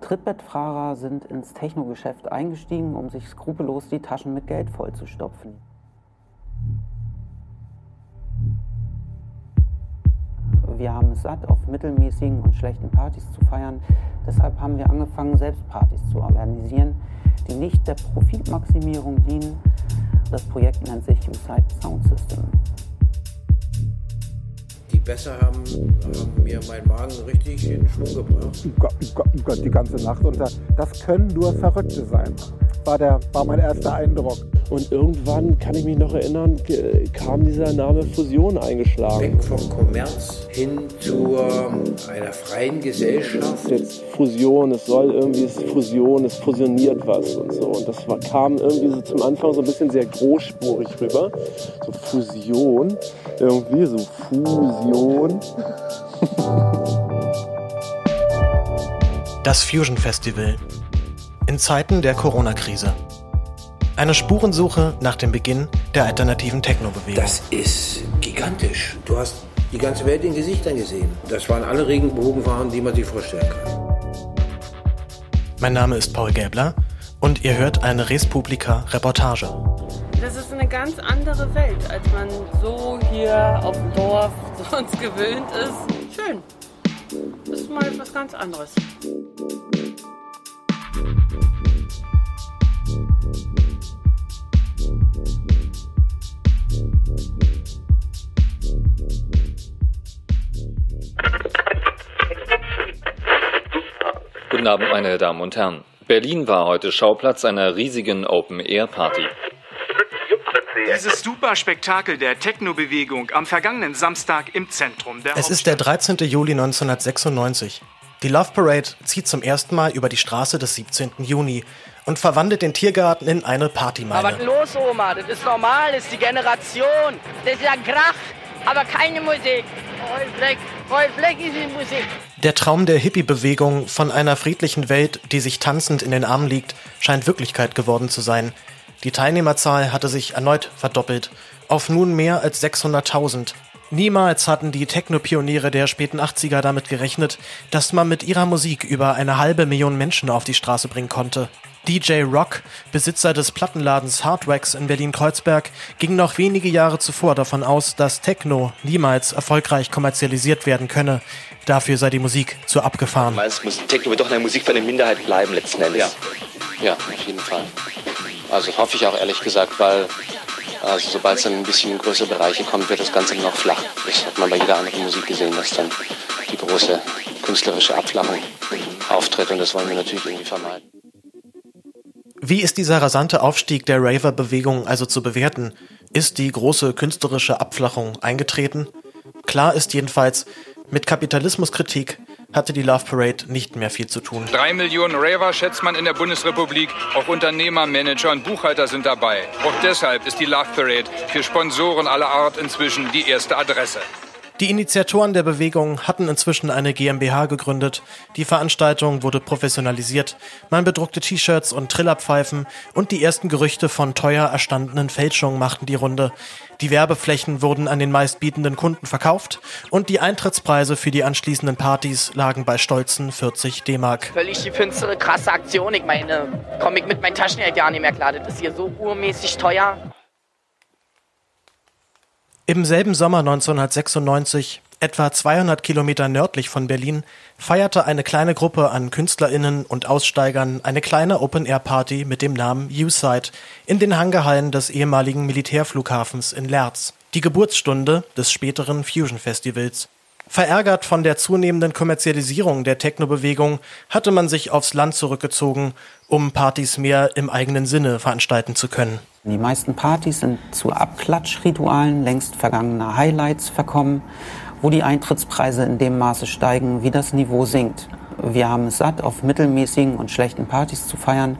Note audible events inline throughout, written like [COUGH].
Trittbettfahrer sind ins Technogeschäft eingestiegen, um sich skrupellos die Taschen mit Geld vollzustopfen. Wir haben es satt, auf mittelmäßigen und schlechten Partys zu feiern. Deshalb haben wir angefangen, selbst Partys zu organisieren, die nicht der Profitmaximierung dienen. Das Projekt nennt sich U-Side Sound System. Die Besser haben, haben mir meinen Magen richtig in Schwung gebracht. Gott, Gott, Gott, die ganze Nacht. Und das können nur Verrückte sein. War, der, war mein erster Eindruck. Und irgendwann, kann ich mich noch erinnern, kam dieser Name Fusion eingeschlagen. Weg vom Kommerz hin zu einer freien Gesellschaft. Jetzt Fusion, es soll irgendwie, es ist Fusion, es fusioniert was und so. Und das war, kam irgendwie so zum Anfang so ein bisschen sehr großspurig rüber. So Fusion, irgendwie so Fusion. Das Fusion Festival. In Zeiten der Corona-Krise. Eine Spurensuche nach dem Beginn der alternativen Techno-Bewegung. Das ist gigantisch. Du hast die ganze Welt in Gesichtern gesehen. Das waren alle Regenbogenfarben, die man sich vorstellen kann. Mein Name ist Paul Gäbler und ihr hört eine Respublika-Reportage. Das ist eine ganz andere Welt, als man so hier auf dem Dorf [LAUGHS] sonst gewöhnt ist. Schön. Das ist mal etwas ganz anderes. Guten Abend, meine Damen und Herren. Berlin war heute Schauplatz einer riesigen Open-Air-Party. Dieses Superspektakel der Techno-Bewegung am vergangenen Samstag im Zentrum der Es ist der 13. Juli 1996. Die Love Parade zieht zum ersten Mal über die Straße des 17. Juni und verwandelt den Tiergarten in eine Partymeile. Aber was los, Oma? Das ist normal, das ist die Generation. Das ist ja Krach, aber keine Musik. Roy Black ist die Musik. Der Traum der Hippie-Bewegung von einer friedlichen Welt, die sich tanzend in den Armen liegt, scheint Wirklichkeit geworden zu sein. Die Teilnehmerzahl hatte sich erneut verdoppelt, auf nun mehr als 600.000. Niemals hatten die Techno-Pioniere der späten 80er damit gerechnet, dass man mit ihrer Musik über eine halbe Million Menschen auf die Straße bringen konnte. DJ Rock, Besitzer des Plattenladens Hardwax in Berlin-Kreuzberg, ging noch wenige Jahre zuvor davon aus, dass Techno niemals erfolgreich kommerzialisiert werden könne. Dafür sei die Musik zu abgefahren. Meinst Techno wird doch eine Musik für eine Minderheit bleiben letzten Endes? Ja, ja auf jeden Fall. Also hoffe ich auch ehrlich gesagt, weil also sobald es dann ein bisschen größere Bereiche kommt, wird das Ganze noch flach. Das hat man bei jeder anderen Musik gesehen, dass dann die große künstlerische Abflachung auftritt und das wollen wir natürlich irgendwie vermeiden. Wie ist dieser rasante Aufstieg der Raver-Bewegung also zu bewerten? Ist die große künstlerische Abflachung eingetreten? Klar ist jedenfalls, mit Kapitalismuskritik hatte die Love Parade nicht mehr viel zu tun. Drei Millionen Raver schätzt man in der Bundesrepublik. Auch Unternehmer, Manager und Buchhalter sind dabei. Auch deshalb ist die Love Parade für Sponsoren aller Art inzwischen die erste Adresse. Die Initiatoren der Bewegung hatten inzwischen eine GmbH gegründet. Die Veranstaltung wurde professionalisiert. Man bedruckte T-Shirts und Trillerpfeifen und die ersten Gerüchte von teuer erstandenen Fälschungen machten die Runde. Die Werbeflächen wurden an den meistbietenden Kunden verkauft und die Eintrittspreise für die anschließenden Partys lagen bei stolzen 40 D-Mark. Völlig die finstere, krasse Aktion. Ich meine, komme ich mit meinem Taschengeld ja nicht mehr klar. Das ist hier so urmäßig teuer. Im selben Sommer 1996, etwa 200 Kilometer nördlich von Berlin, feierte eine kleine Gruppe an KünstlerInnen und Aussteigern eine kleine Open-Air-Party mit dem Namen U-Side in den Hangarhallen des ehemaligen Militärflughafens in Lerz. Die Geburtsstunde des späteren Fusion-Festivals. Verärgert von der zunehmenden Kommerzialisierung der Techno-Bewegung hatte man sich aufs Land zurückgezogen, um Partys mehr im eigenen Sinne veranstalten zu können. Die meisten Partys sind zu Abklatschritualen längst vergangener Highlights verkommen, wo die Eintrittspreise in dem Maße steigen, wie das Niveau sinkt. Wir haben es satt, auf mittelmäßigen und schlechten Partys zu feiern,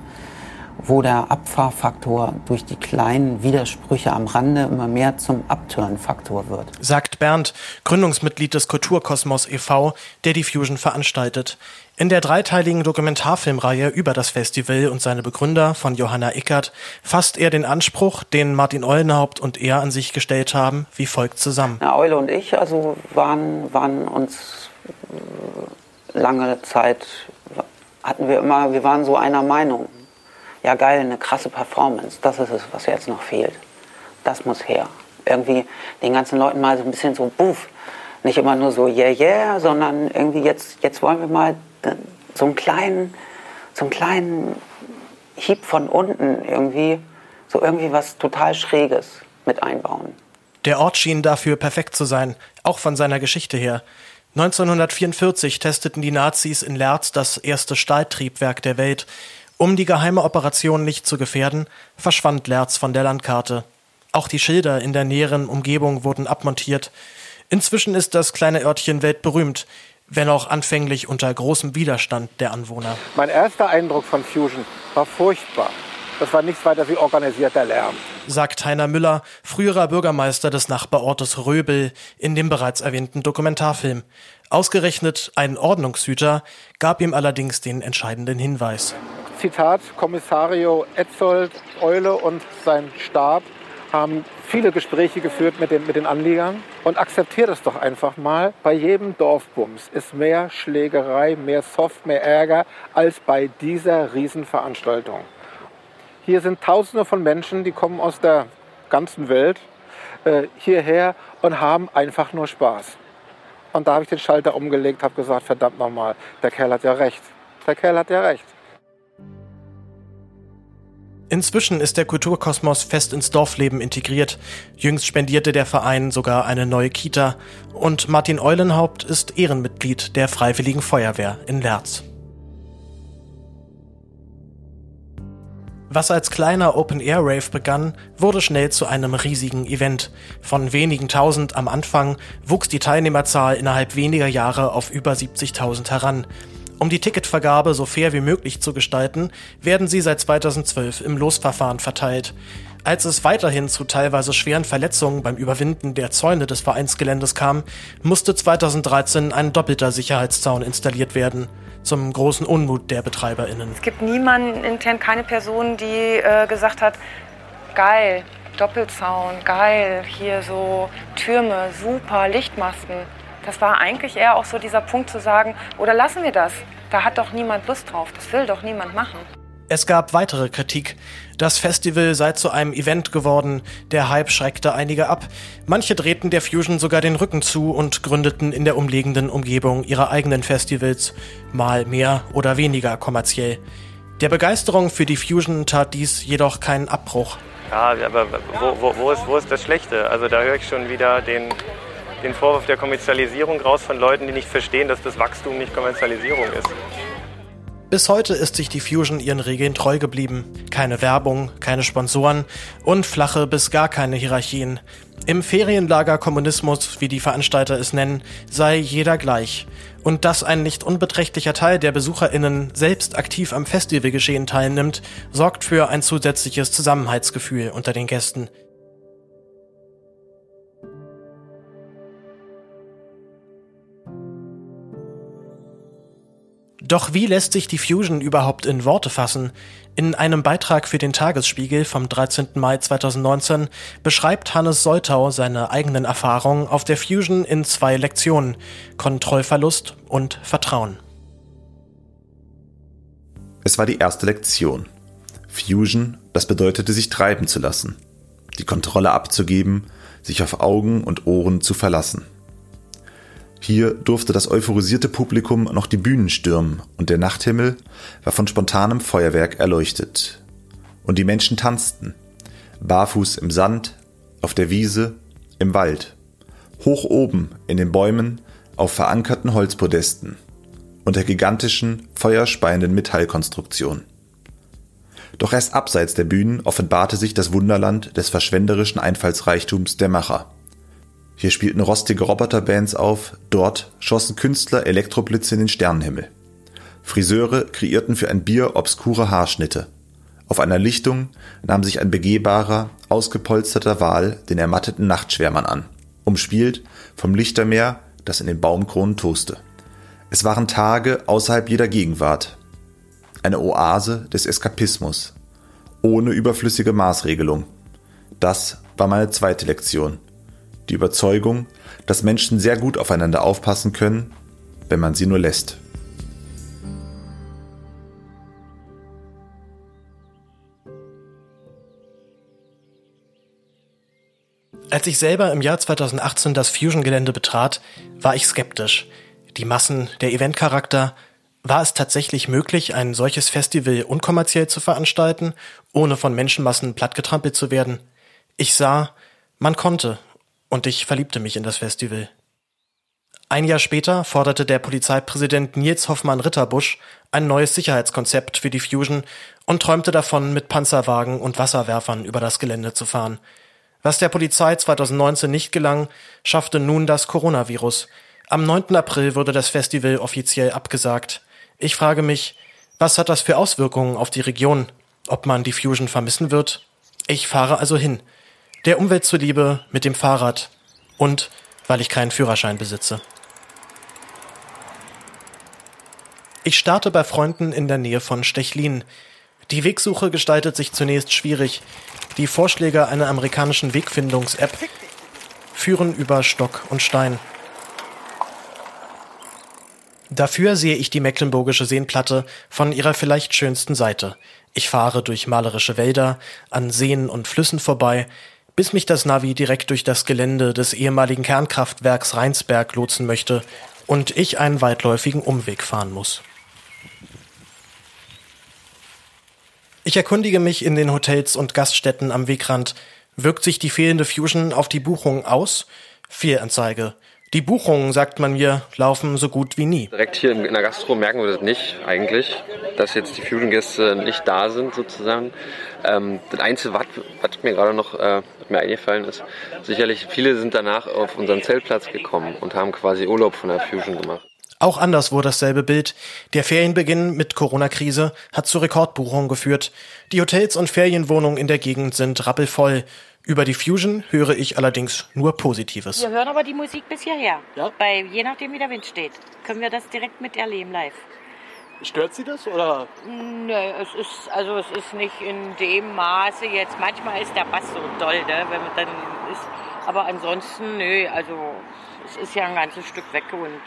wo der Abfahrfaktor durch die kleinen Widersprüche am Rande immer mehr zum Abturnfaktor wird. Sagt Bernd, Gründungsmitglied des Kulturkosmos e.V., der die Fusion veranstaltet. In der dreiteiligen Dokumentarfilmreihe über das Festival und seine Begründer von Johanna Ickert fasst er den Anspruch, den Martin Eulenhaupt und er an sich gestellt haben, wie folgt zusammen. Na, Eule und ich also waren, waren uns lange Zeit hatten wir immer, wir waren so einer Meinung. Ja, geil, eine krasse Performance. Das ist es, was jetzt noch fehlt. Das muss her. Irgendwie den ganzen Leuten mal so ein bisschen so, buff. Nicht immer nur so, yeah, yeah, sondern irgendwie jetzt, jetzt wollen wir mal so einen kleinen, so einen kleinen Hieb von unten irgendwie, so irgendwie was total Schräges mit einbauen. Der Ort schien dafür perfekt zu sein, auch von seiner Geschichte her. 1944 testeten die Nazis in Lerz das erste Stahltriebwerk der Welt. Um die geheime Operation nicht zu gefährden, verschwand Lerz von der Landkarte. Auch die Schilder in der näheren Umgebung wurden abmontiert. Inzwischen ist das kleine Örtchen weltberühmt, wenn auch anfänglich unter großem Widerstand der Anwohner. Mein erster Eindruck von Fusion war furchtbar. Das war nichts weiter wie organisierter Lärm. Sagt Heiner Müller, früherer Bürgermeister des Nachbarortes Röbel, in dem bereits erwähnten Dokumentarfilm. Ausgerechnet ein Ordnungshüter gab ihm allerdings den entscheidenden Hinweis. Zitat, Kommissario Etzold, Eule und sein Stab haben viele Gespräche geführt mit den, mit den Anliegern und akzeptiert es doch einfach mal. Bei jedem Dorfbums ist mehr Schlägerei, mehr Soft, mehr Ärger als bei dieser Riesenveranstaltung. Hier sind Tausende von Menschen, die kommen aus der ganzen Welt äh, hierher und haben einfach nur Spaß. Und da habe ich den Schalter umgelegt, habe gesagt, verdammt nochmal, der Kerl hat ja recht. Der Kerl hat ja recht. Inzwischen ist der Kulturkosmos fest ins Dorfleben integriert. Jüngst spendierte der Verein sogar eine neue Kita und Martin Eulenhaupt ist Ehrenmitglied der Freiwilligen Feuerwehr in Lerz. Was als kleiner Open-Air-Rave begann, wurde schnell zu einem riesigen Event. Von wenigen tausend am Anfang wuchs die Teilnehmerzahl innerhalb weniger Jahre auf über 70.000 heran. Um die Ticketvergabe so fair wie möglich zu gestalten, werden sie seit 2012 im Losverfahren verteilt. Als es weiterhin zu teilweise schweren Verletzungen beim Überwinden der Zäune des Vereinsgeländes kam, musste 2013 ein doppelter Sicherheitszaun installiert werden zum großen Unmut der BetreiberInnen. Es gibt niemanden intern, keine Person, die äh, gesagt hat, geil, Doppelzaun, geil, hier so Türme, super, Lichtmasten. Das war eigentlich eher auch so dieser Punkt zu sagen, oder lassen wir das? Da hat doch niemand Lust drauf, das will doch niemand machen. Es gab weitere Kritik. Das Festival sei zu einem Event geworden, der Hype schreckte einige ab. Manche drehten der Fusion sogar den Rücken zu und gründeten in der umliegenden Umgebung ihre eigenen Festivals, mal mehr oder weniger kommerziell. Der Begeisterung für die Fusion tat dies jedoch keinen Abbruch. Ja, aber wo, wo, wo, ist, wo ist das Schlechte? Also da höre ich schon wieder den, den Vorwurf der Kommerzialisierung raus von Leuten, die nicht verstehen, dass das Wachstum nicht Kommerzialisierung ist. Bis heute ist sich die Fusion ihren Regeln treu geblieben. Keine Werbung, keine Sponsoren und flache bis gar keine Hierarchien. Im Ferienlager Kommunismus, wie die Veranstalter es nennen, sei jeder gleich. Und dass ein nicht unbeträchtlicher Teil der BesucherInnen selbst aktiv am Festivalgeschehen teilnimmt, sorgt für ein zusätzliches Zusammenhaltsgefühl unter den Gästen. Doch wie lässt sich die Fusion überhaupt in Worte fassen? In einem Beitrag für den Tagesspiegel vom 13. Mai 2019 beschreibt Hannes Soltau seine eigenen Erfahrungen auf der Fusion in zwei Lektionen Kontrollverlust und Vertrauen. Es war die erste Lektion. Fusion, das bedeutete sich treiben zu lassen, die Kontrolle abzugeben, sich auf Augen und Ohren zu verlassen. Hier durfte das euphorisierte Publikum noch die Bühnen stürmen und der Nachthimmel war von spontanem Feuerwerk erleuchtet. Und die Menschen tanzten, barfuß im Sand, auf der Wiese, im Wald, hoch oben in den Bäumen, auf verankerten Holzpodesten, unter gigantischen, feuerspeienden Metallkonstruktionen. Doch erst abseits der Bühnen offenbarte sich das Wunderland des verschwenderischen Einfallsreichtums der Macher. Hier spielten rostige Roboterbands auf, dort schossen Künstler Elektroblitze in den Sternenhimmel. Friseure kreierten für ein Bier obskure Haarschnitte. Auf einer Lichtung nahm sich ein begehbarer, ausgepolsterter Wal den ermatteten Nachtschwärmern an, umspielt vom Lichtermeer, das in den Baumkronen toste. Es waren Tage außerhalb jeder Gegenwart. Eine Oase des Eskapismus. Ohne überflüssige Maßregelung. Das war meine zweite Lektion die Überzeugung, dass Menschen sehr gut aufeinander aufpassen können, wenn man sie nur lässt. Als ich selber im Jahr 2018 das Fusion-Gelände betrat, war ich skeptisch. Die Massen, der Eventcharakter, war es tatsächlich möglich, ein solches Festival unkommerziell zu veranstalten, ohne von Menschenmassen plattgetrampelt zu werden? Ich sah, man konnte, und ich verliebte mich in das Festival. Ein Jahr später forderte der Polizeipräsident Nils Hoffmann Ritterbusch ein neues Sicherheitskonzept für die Fusion und träumte davon, mit Panzerwagen und Wasserwerfern über das Gelände zu fahren. Was der Polizei 2019 nicht gelang, schaffte nun das Coronavirus. Am 9. April wurde das Festival offiziell abgesagt. Ich frage mich, was hat das für Auswirkungen auf die Region? Ob man die Fusion vermissen wird? Ich fahre also hin. Der Umwelt zuliebe mit dem Fahrrad. Und weil ich keinen Führerschein besitze. Ich starte bei Freunden in der Nähe von Stechlin. Die Wegsuche gestaltet sich zunächst schwierig. Die Vorschläge einer amerikanischen Wegfindungs-App führen über Stock und Stein. Dafür sehe ich die mecklenburgische Seenplatte von ihrer vielleicht schönsten Seite. Ich fahre durch malerische Wälder, an Seen und Flüssen vorbei, bis mich das Navi direkt durch das Gelände des ehemaligen Kernkraftwerks Rheinsberg lotsen möchte und ich einen weitläufigen Umweg fahren muss. Ich erkundige mich in den Hotels und Gaststätten am Wegrand. Wirkt sich die fehlende Fusion auf die Buchung aus? Fehlanzeige. Die Buchungen, sagt man mir, laufen so gut wie nie. Direkt hier in der Gastro merken wir das nicht eigentlich, dass jetzt die Fusion-Gäste nicht da sind sozusagen. Ähm, das Einzige, was, was mir gerade noch äh, mir eingefallen ist, sicherlich viele sind danach auf unseren Zeltplatz gekommen und haben quasi Urlaub von der Fusion gemacht. Auch anderswo dasselbe Bild. Der Ferienbeginn mit Corona-Krise hat zu Rekordbuchungen geführt. Die Hotels und Ferienwohnungen in der Gegend sind rappelvoll. Über die Fusion höre ich allerdings nur Positives. Wir hören aber die Musik bis hierher. Ja? Bei, je nachdem, wie der Wind steht, können wir das direkt miterleben live. Stört Sie das oder? Nö, es ist also es ist nicht in dem Maße jetzt. Manchmal ist der Bass so doll, ne, wenn man dann ist. Aber ansonsten, nö, also es ist ja ein ganzes Stück weg und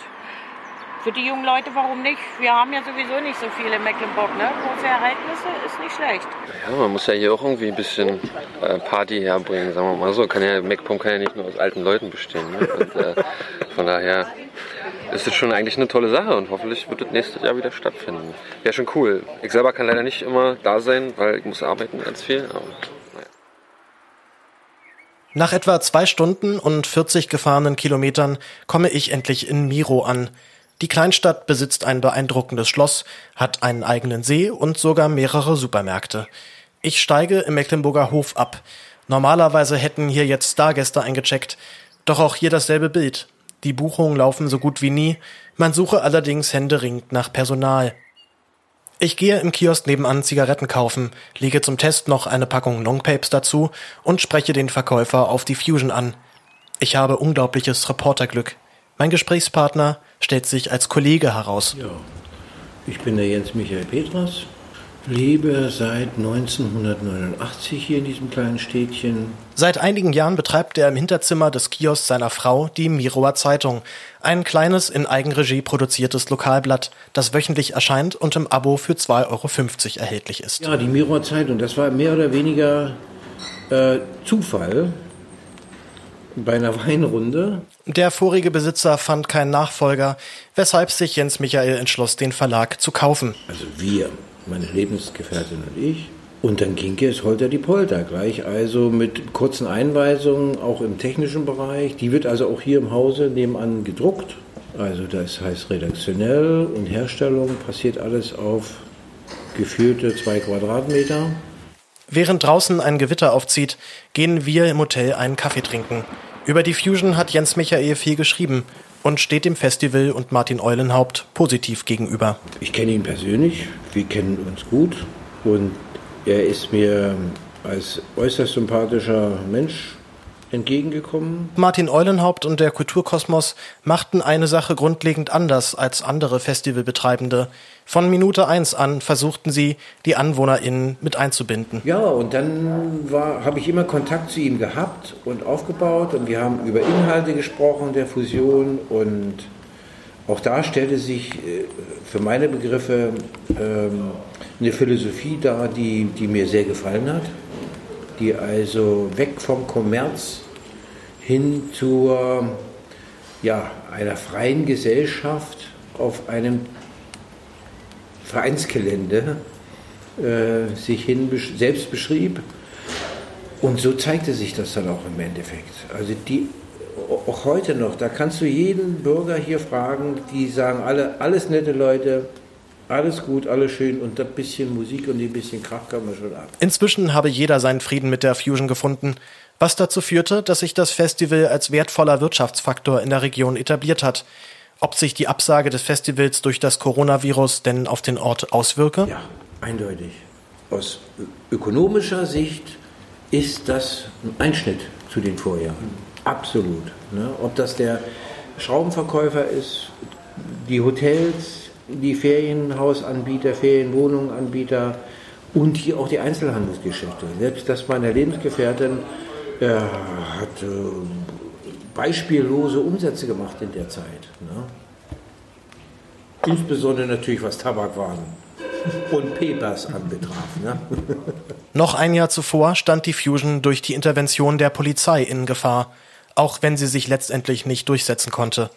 für die jungen Leute, warum nicht? Wir haben ja sowieso nicht so viele in Mecklenburg, ne? Große Ereignisse ist nicht schlecht. Ja, man muss ja hier auch irgendwie ein bisschen äh, Party herbringen, sagen wir mal so. Kann ja, MacPom kann ja nicht nur aus alten Leuten bestehen. Ne? Und, äh, von daher ist es schon eigentlich eine tolle Sache und hoffentlich wird es nächstes Jahr wieder stattfinden. Wäre schon cool. Ich selber kann leider nicht immer da sein, weil ich muss arbeiten ganz viel. Aber. Nach etwa zwei Stunden und 40 gefahrenen Kilometern komme ich endlich in Miro an. Die Kleinstadt besitzt ein beeindruckendes Schloss, hat einen eigenen See und sogar mehrere Supermärkte. Ich steige im Mecklenburger Hof ab. Normalerweise hätten hier jetzt Stargäste eingecheckt, doch auch hier dasselbe Bild. Die Buchungen laufen so gut wie nie, man suche allerdings händeringend nach Personal. Ich gehe im Kiosk nebenan Zigaretten kaufen, lege zum Test noch eine Packung Longpapes dazu und spreche den Verkäufer auf die Fusion an. Ich habe unglaubliches Reporterglück. Mein Gesprächspartner stellt sich als Kollege heraus. Ja, ich bin der Jens Michael Petras, lebe seit 1989 hier in diesem kleinen Städtchen. Seit einigen Jahren betreibt er im Hinterzimmer des Kiosks seiner Frau die Mirower Zeitung, ein kleines in Eigenregie produziertes Lokalblatt, das wöchentlich erscheint und im Abo für 2,50 Euro erhältlich ist. Ja, die Mirower Zeitung, das war mehr oder weniger äh, Zufall bei einer Weinrunde. Der vorige Besitzer fand keinen Nachfolger, weshalb sich Jens Michael entschloss, den Verlag zu kaufen. Also wir, meine Lebensgefährtin und ich. Und dann ging es holter die Polter gleich, also mit kurzen Einweisungen, auch im technischen Bereich. Die wird also auch hier im Hause nebenan gedruckt. Also das heißt redaktionell und Herstellung passiert alles auf geführte zwei Quadratmeter. Während draußen ein Gewitter aufzieht, gehen wir im Hotel einen Kaffee trinken. Über die Fusion hat Jens Michael viel geschrieben und steht dem Festival und Martin Eulenhaupt positiv gegenüber. Ich kenne ihn persönlich, wir kennen uns gut und er ist mir als äußerst sympathischer Mensch entgegengekommen. Martin Eulenhaupt und der Kulturkosmos machten eine Sache grundlegend anders als andere Festivalbetreibende. Von Minute eins an versuchten sie, die AnwohnerInnen mit einzubinden. Ja, und dann habe ich immer Kontakt zu ihm gehabt und aufgebaut und wir haben über Inhalte gesprochen der Fusion und auch da stellte sich äh, für meine Begriffe ähm, eine Philosophie dar, die, die mir sehr gefallen hat die also weg vom Kommerz hin zur ja, einer freien Gesellschaft auf einem Vereinsgelände äh, sich hin selbst beschrieb. Und so zeigte sich das dann auch im Endeffekt. Also die, auch heute noch, da kannst du jeden Bürger hier fragen, die sagen alle, alles nette Leute, alles gut, alles schön und ein bisschen Musik und ein bisschen Krach kann man schon ab. Inzwischen habe jeder seinen Frieden mit der Fusion gefunden, was dazu führte, dass sich das Festival als wertvoller Wirtschaftsfaktor in der Region etabliert hat. Ob sich die Absage des Festivals durch das Coronavirus denn auf den Ort auswirke? Ja, eindeutig. Aus ökonomischer Sicht ist das ein Einschnitt zu den Vorjahren. Absolut. Ne? Ob das der Schraubenverkäufer ist, die Hotels, die Ferienhausanbieter, Ferienwohnunganbieter und hier auch die Einzelhandelsgeschäfte. Selbst das meiner Lebensgefährtin äh, hat äh, beispiellose Umsätze gemacht in der Zeit. Ne? Insbesondere natürlich was Tabakwaren und Papers anbetraf. Ne? [LAUGHS] Noch ein Jahr zuvor stand die Fusion durch die Intervention der Polizei in Gefahr, auch wenn sie sich letztendlich nicht durchsetzen konnte.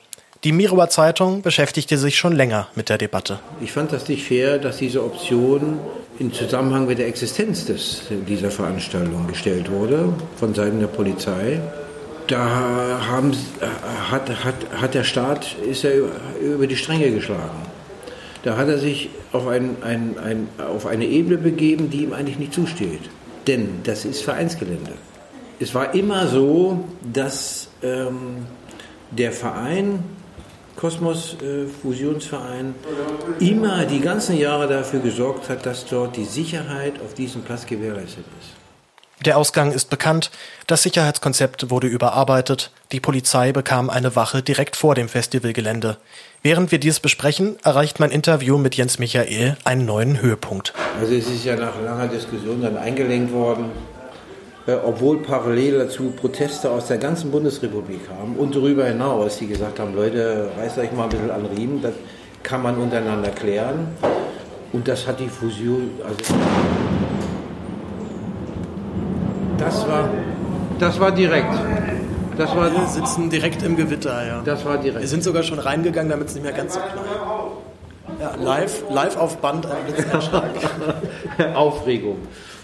Die Mirower Zeitung beschäftigte sich schon länger mit der Debatte. Ich fand das nicht fair, dass diese Option in Zusammenhang mit der Existenz des, dieser Veranstaltung gestellt wurde von Seiten der Polizei. Da haben, hat, hat, hat der Staat ist er über die Stränge geschlagen. Da hat er sich auf, ein, ein, ein, auf eine Ebene begeben, die ihm eigentlich nicht zusteht. Denn das ist Vereinsgelände. Es war immer so, dass ähm, der Verein, Kosmos äh, Fusionsverein, immer die ganzen Jahre dafür gesorgt hat, dass dort die Sicherheit auf diesem Platz gewährleistet ist. Der Ausgang ist bekannt, das Sicherheitskonzept wurde überarbeitet, die Polizei bekam eine Wache direkt vor dem Festivalgelände. Während wir dies besprechen, erreicht mein Interview mit Jens Michael einen neuen Höhepunkt. Also es ist ja nach langer Diskussion dann eingelenkt worden, äh, obwohl parallel dazu Proteste aus der ganzen Bundesrepublik kamen und darüber hinaus, die gesagt haben, Leute, reißt euch mal ein bisschen an Riemen, das kann man untereinander klären. Und das hat die Fusion, also das war, das war direkt. Das war wir sitzen direkt im Gewitter, ja. Das war direkt. Wir sind sogar schon reingegangen, damit es nicht mehr ganz so knallt. Ja, live, live auf Band ein Blitzeinschlag. [LAUGHS] Aufregung.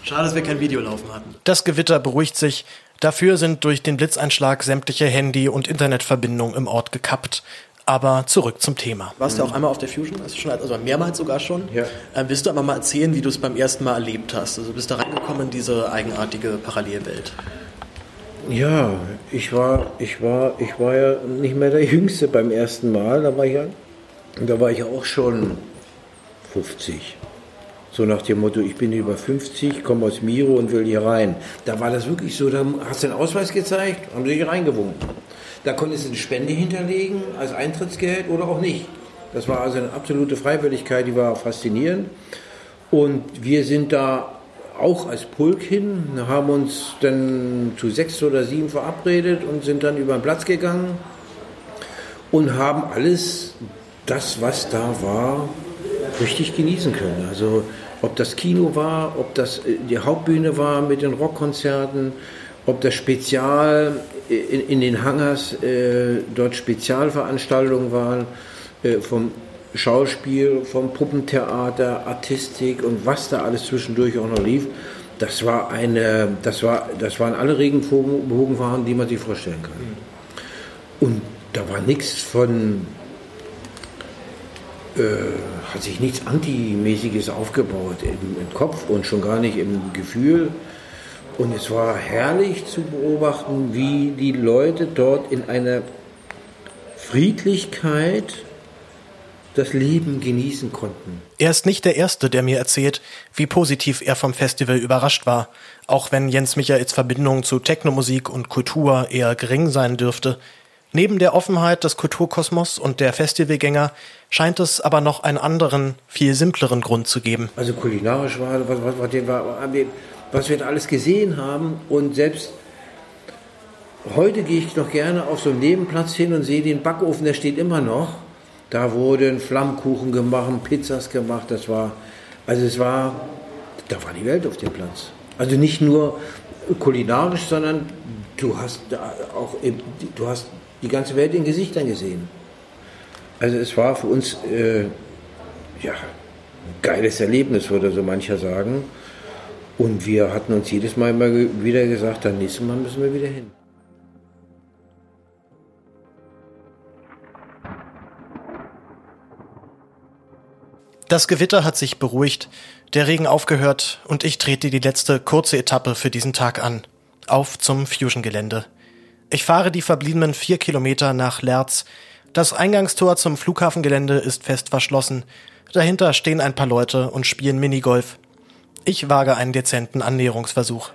Schade, dass wir kein Video laufen hatten. Das Gewitter beruhigt sich. Dafür sind durch den Blitzeinschlag sämtliche Handy- und Internetverbindungen im Ort gekappt. Aber zurück zum Thema. Warst du auch einmal auf der Fusion? Schon, also mehrmals sogar schon? Ja. Ähm, willst du aber mal erzählen, wie du es beim ersten Mal erlebt hast? Also bist du reingekommen in diese eigenartige Parallelwelt? Ja, ich war, ich war, ich war ja nicht mehr der Jüngste beim ersten Mal. Da war ich ja, da war ich auch schon 50. So nach dem Motto, ich bin über 50, komme aus Miro und will hier rein. Da war das wirklich so, da hast du den Ausweis gezeigt, haben sie dich reingewunken. Da konntest du eine Spende hinterlegen als Eintrittsgeld oder auch nicht. Das war also eine absolute Freiwilligkeit, die war faszinierend. Und wir sind da auch als Pulk hin, haben uns dann zu sechs oder sieben verabredet und sind dann über den Platz gegangen und haben alles das, was da war, richtig genießen können. Also ob das Kino war, ob das äh, die Hauptbühne war mit den Rockkonzerten, ob das Spezial in, in den Hangars äh, dort Spezialveranstaltungen waren äh, vom Schauspiel, vom Puppentheater, Artistik und was da alles zwischendurch auch noch lief. Das war eine, das war, das waren alle Regenbogenfahren, die man sich vorstellen kann. Und da war nichts von, äh, hat sich nichts Antimäßiges aufgebaut im, im Kopf und schon gar nicht im Gefühl. Und es war herrlich zu beobachten, wie die Leute dort in einer Friedlichkeit das Leben genießen konnten. Er ist nicht der Erste, der mir erzählt, wie positiv er vom Festival überrascht war, auch wenn Jens Michaels Verbindung zu Technomusik und Kultur eher gering sein dürfte. Neben der Offenheit des Kulturkosmos und der Festivalgänger scheint es aber noch einen anderen, viel simpleren Grund zu geben. Also kulinarisch war, was, was, was, wir da alles gesehen haben. Und selbst heute gehe ich noch gerne auf so einen Nebenplatz hin und sehe den Backofen, der steht immer noch. Da wurden Flammkuchen gemacht, Pizzas gemacht. Das war, also es war, da war die Welt auf dem Platz. Also nicht nur kulinarisch, sondern du hast auch du hast die ganze Welt in Gesichtern gesehen. Also es war für uns äh, ja, ein geiles Erlebnis, würde so mancher sagen. Und wir hatten uns jedes Mal immer wieder gesagt, dann nächstes Mal müssen wir wieder hin. Das Gewitter hat sich beruhigt, der Regen aufgehört und ich trete die letzte kurze Etappe für diesen Tag an. Auf zum Fusion-Gelände. Ich fahre die verbliebenen vier Kilometer nach Lerz. Das Eingangstor zum Flughafengelände ist fest verschlossen. Dahinter stehen ein paar Leute und spielen Minigolf. Ich wage einen dezenten Annäherungsversuch.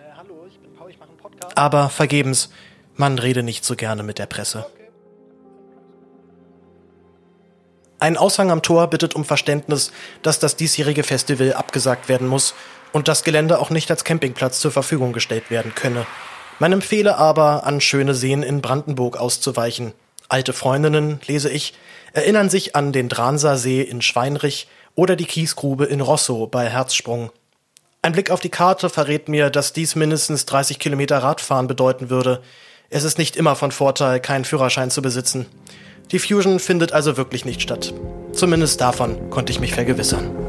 Aber vergebens, man rede nicht so gerne mit der Presse. Ein Aushang am Tor bittet um Verständnis, dass das diesjährige Festival abgesagt werden muss und das Gelände auch nicht als Campingplatz zur Verfügung gestellt werden könne. Man empfehle aber, an schöne Seen in Brandenburg auszuweichen. Alte Freundinnen, lese ich, erinnern sich an den Dranser See in Schweinrich oder die Kiesgrube in Rosso bei Herzsprung. Ein Blick auf die Karte verrät mir, dass dies mindestens 30 Kilometer Radfahren bedeuten würde. Es ist nicht immer von Vorteil, keinen Führerschein zu besitzen. Die Fusion findet also wirklich nicht statt. Zumindest davon konnte ich mich vergewissern.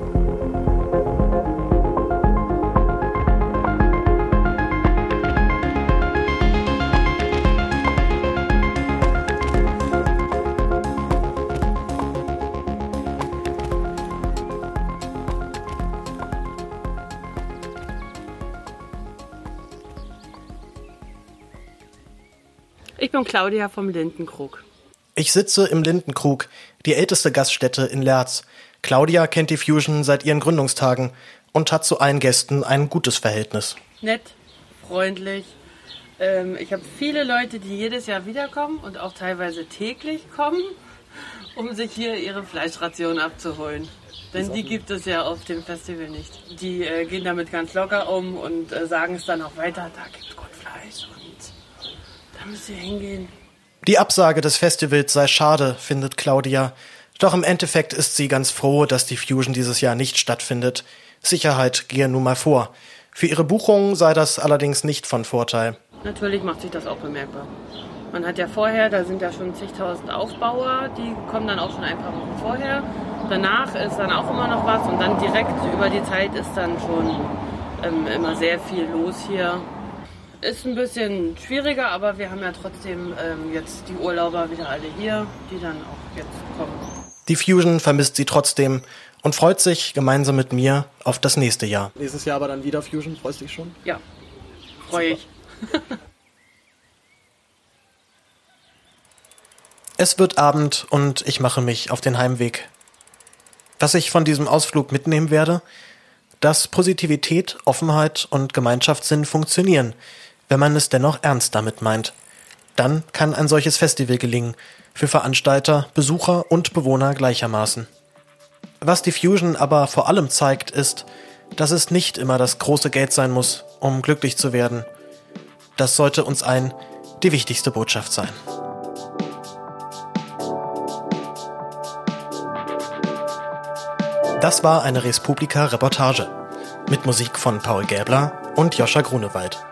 Ich bin Claudia vom Lindenkrug. Ich sitze im Lindenkrug, die älteste Gaststätte in Lerz. Claudia kennt die Fusion seit ihren Gründungstagen und hat zu allen Gästen ein gutes Verhältnis. Nett, freundlich. Ähm, ich habe viele Leute, die jedes Jahr wiederkommen und auch teilweise täglich kommen, um sich hier ihre Fleischration abzuholen. Denn die gibt es ja auf dem Festival nicht. Die äh, gehen damit ganz locker um und äh, sagen es dann auch weiter, da gibt es gut Fleisch und da müsst ihr hingehen. Die Absage des Festivals sei schade, findet Claudia. Doch im Endeffekt ist sie ganz froh, dass die Fusion dieses Jahr nicht stattfindet. Sicherheit gehe nun mal vor. Für ihre Buchung sei das allerdings nicht von Vorteil. Natürlich macht sich das auch bemerkbar. Man hat ja vorher, da sind ja schon zigtausend Aufbauer, die kommen dann auch schon ein paar Wochen vorher. Danach ist dann auch immer noch was und dann direkt über die Zeit ist dann schon ähm, immer sehr viel los hier. Ist ein bisschen schwieriger, aber wir haben ja trotzdem ähm, jetzt die Urlauber wieder alle hier, die dann auch jetzt kommen. Die Fusion vermisst sie trotzdem und freut sich gemeinsam mit mir auf das nächste Jahr. Nächstes Jahr aber dann wieder Fusion, freust du dich schon? Ja, freue ich. [LAUGHS] es wird Abend und ich mache mich auf den Heimweg. Was ich von diesem Ausflug mitnehmen werde? Dass Positivität, Offenheit und Gemeinschaftssinn funktionieren – wenn man es dennoch ernst damit meint. Dann kann ein solches Festival gelingen, für Veranstalter, Besucher und Bewohner gleichermaßen. Was die Fusion aber vor allem zeigt, ist, dass es nicht immer das große Geld sein muss, um glücklich zu werden. Das sollte uns ein die wichtigste Botschaft sein. Das war eine Respublika-Reportage mit Musik von Paul Gäbler und Joscha Grunewald.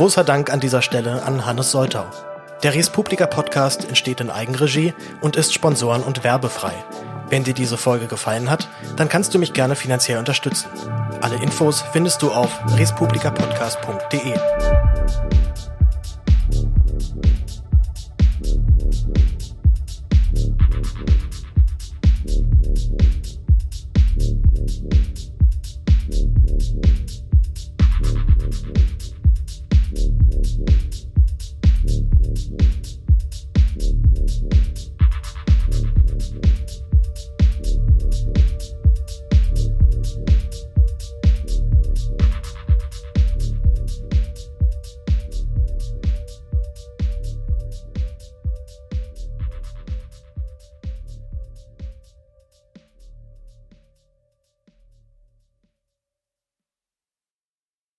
Großer Dank an dieser Stelle an Hannes Soltau. Der Respublika Podcast entsteht in Eigenregie und ist sponsoren- und werbefrei. Wenn dir diese Folge gefallen hat, dann kannst du mich gerne finanziell unterstützen. Alle Infos findest du auf respublikapodcast.de.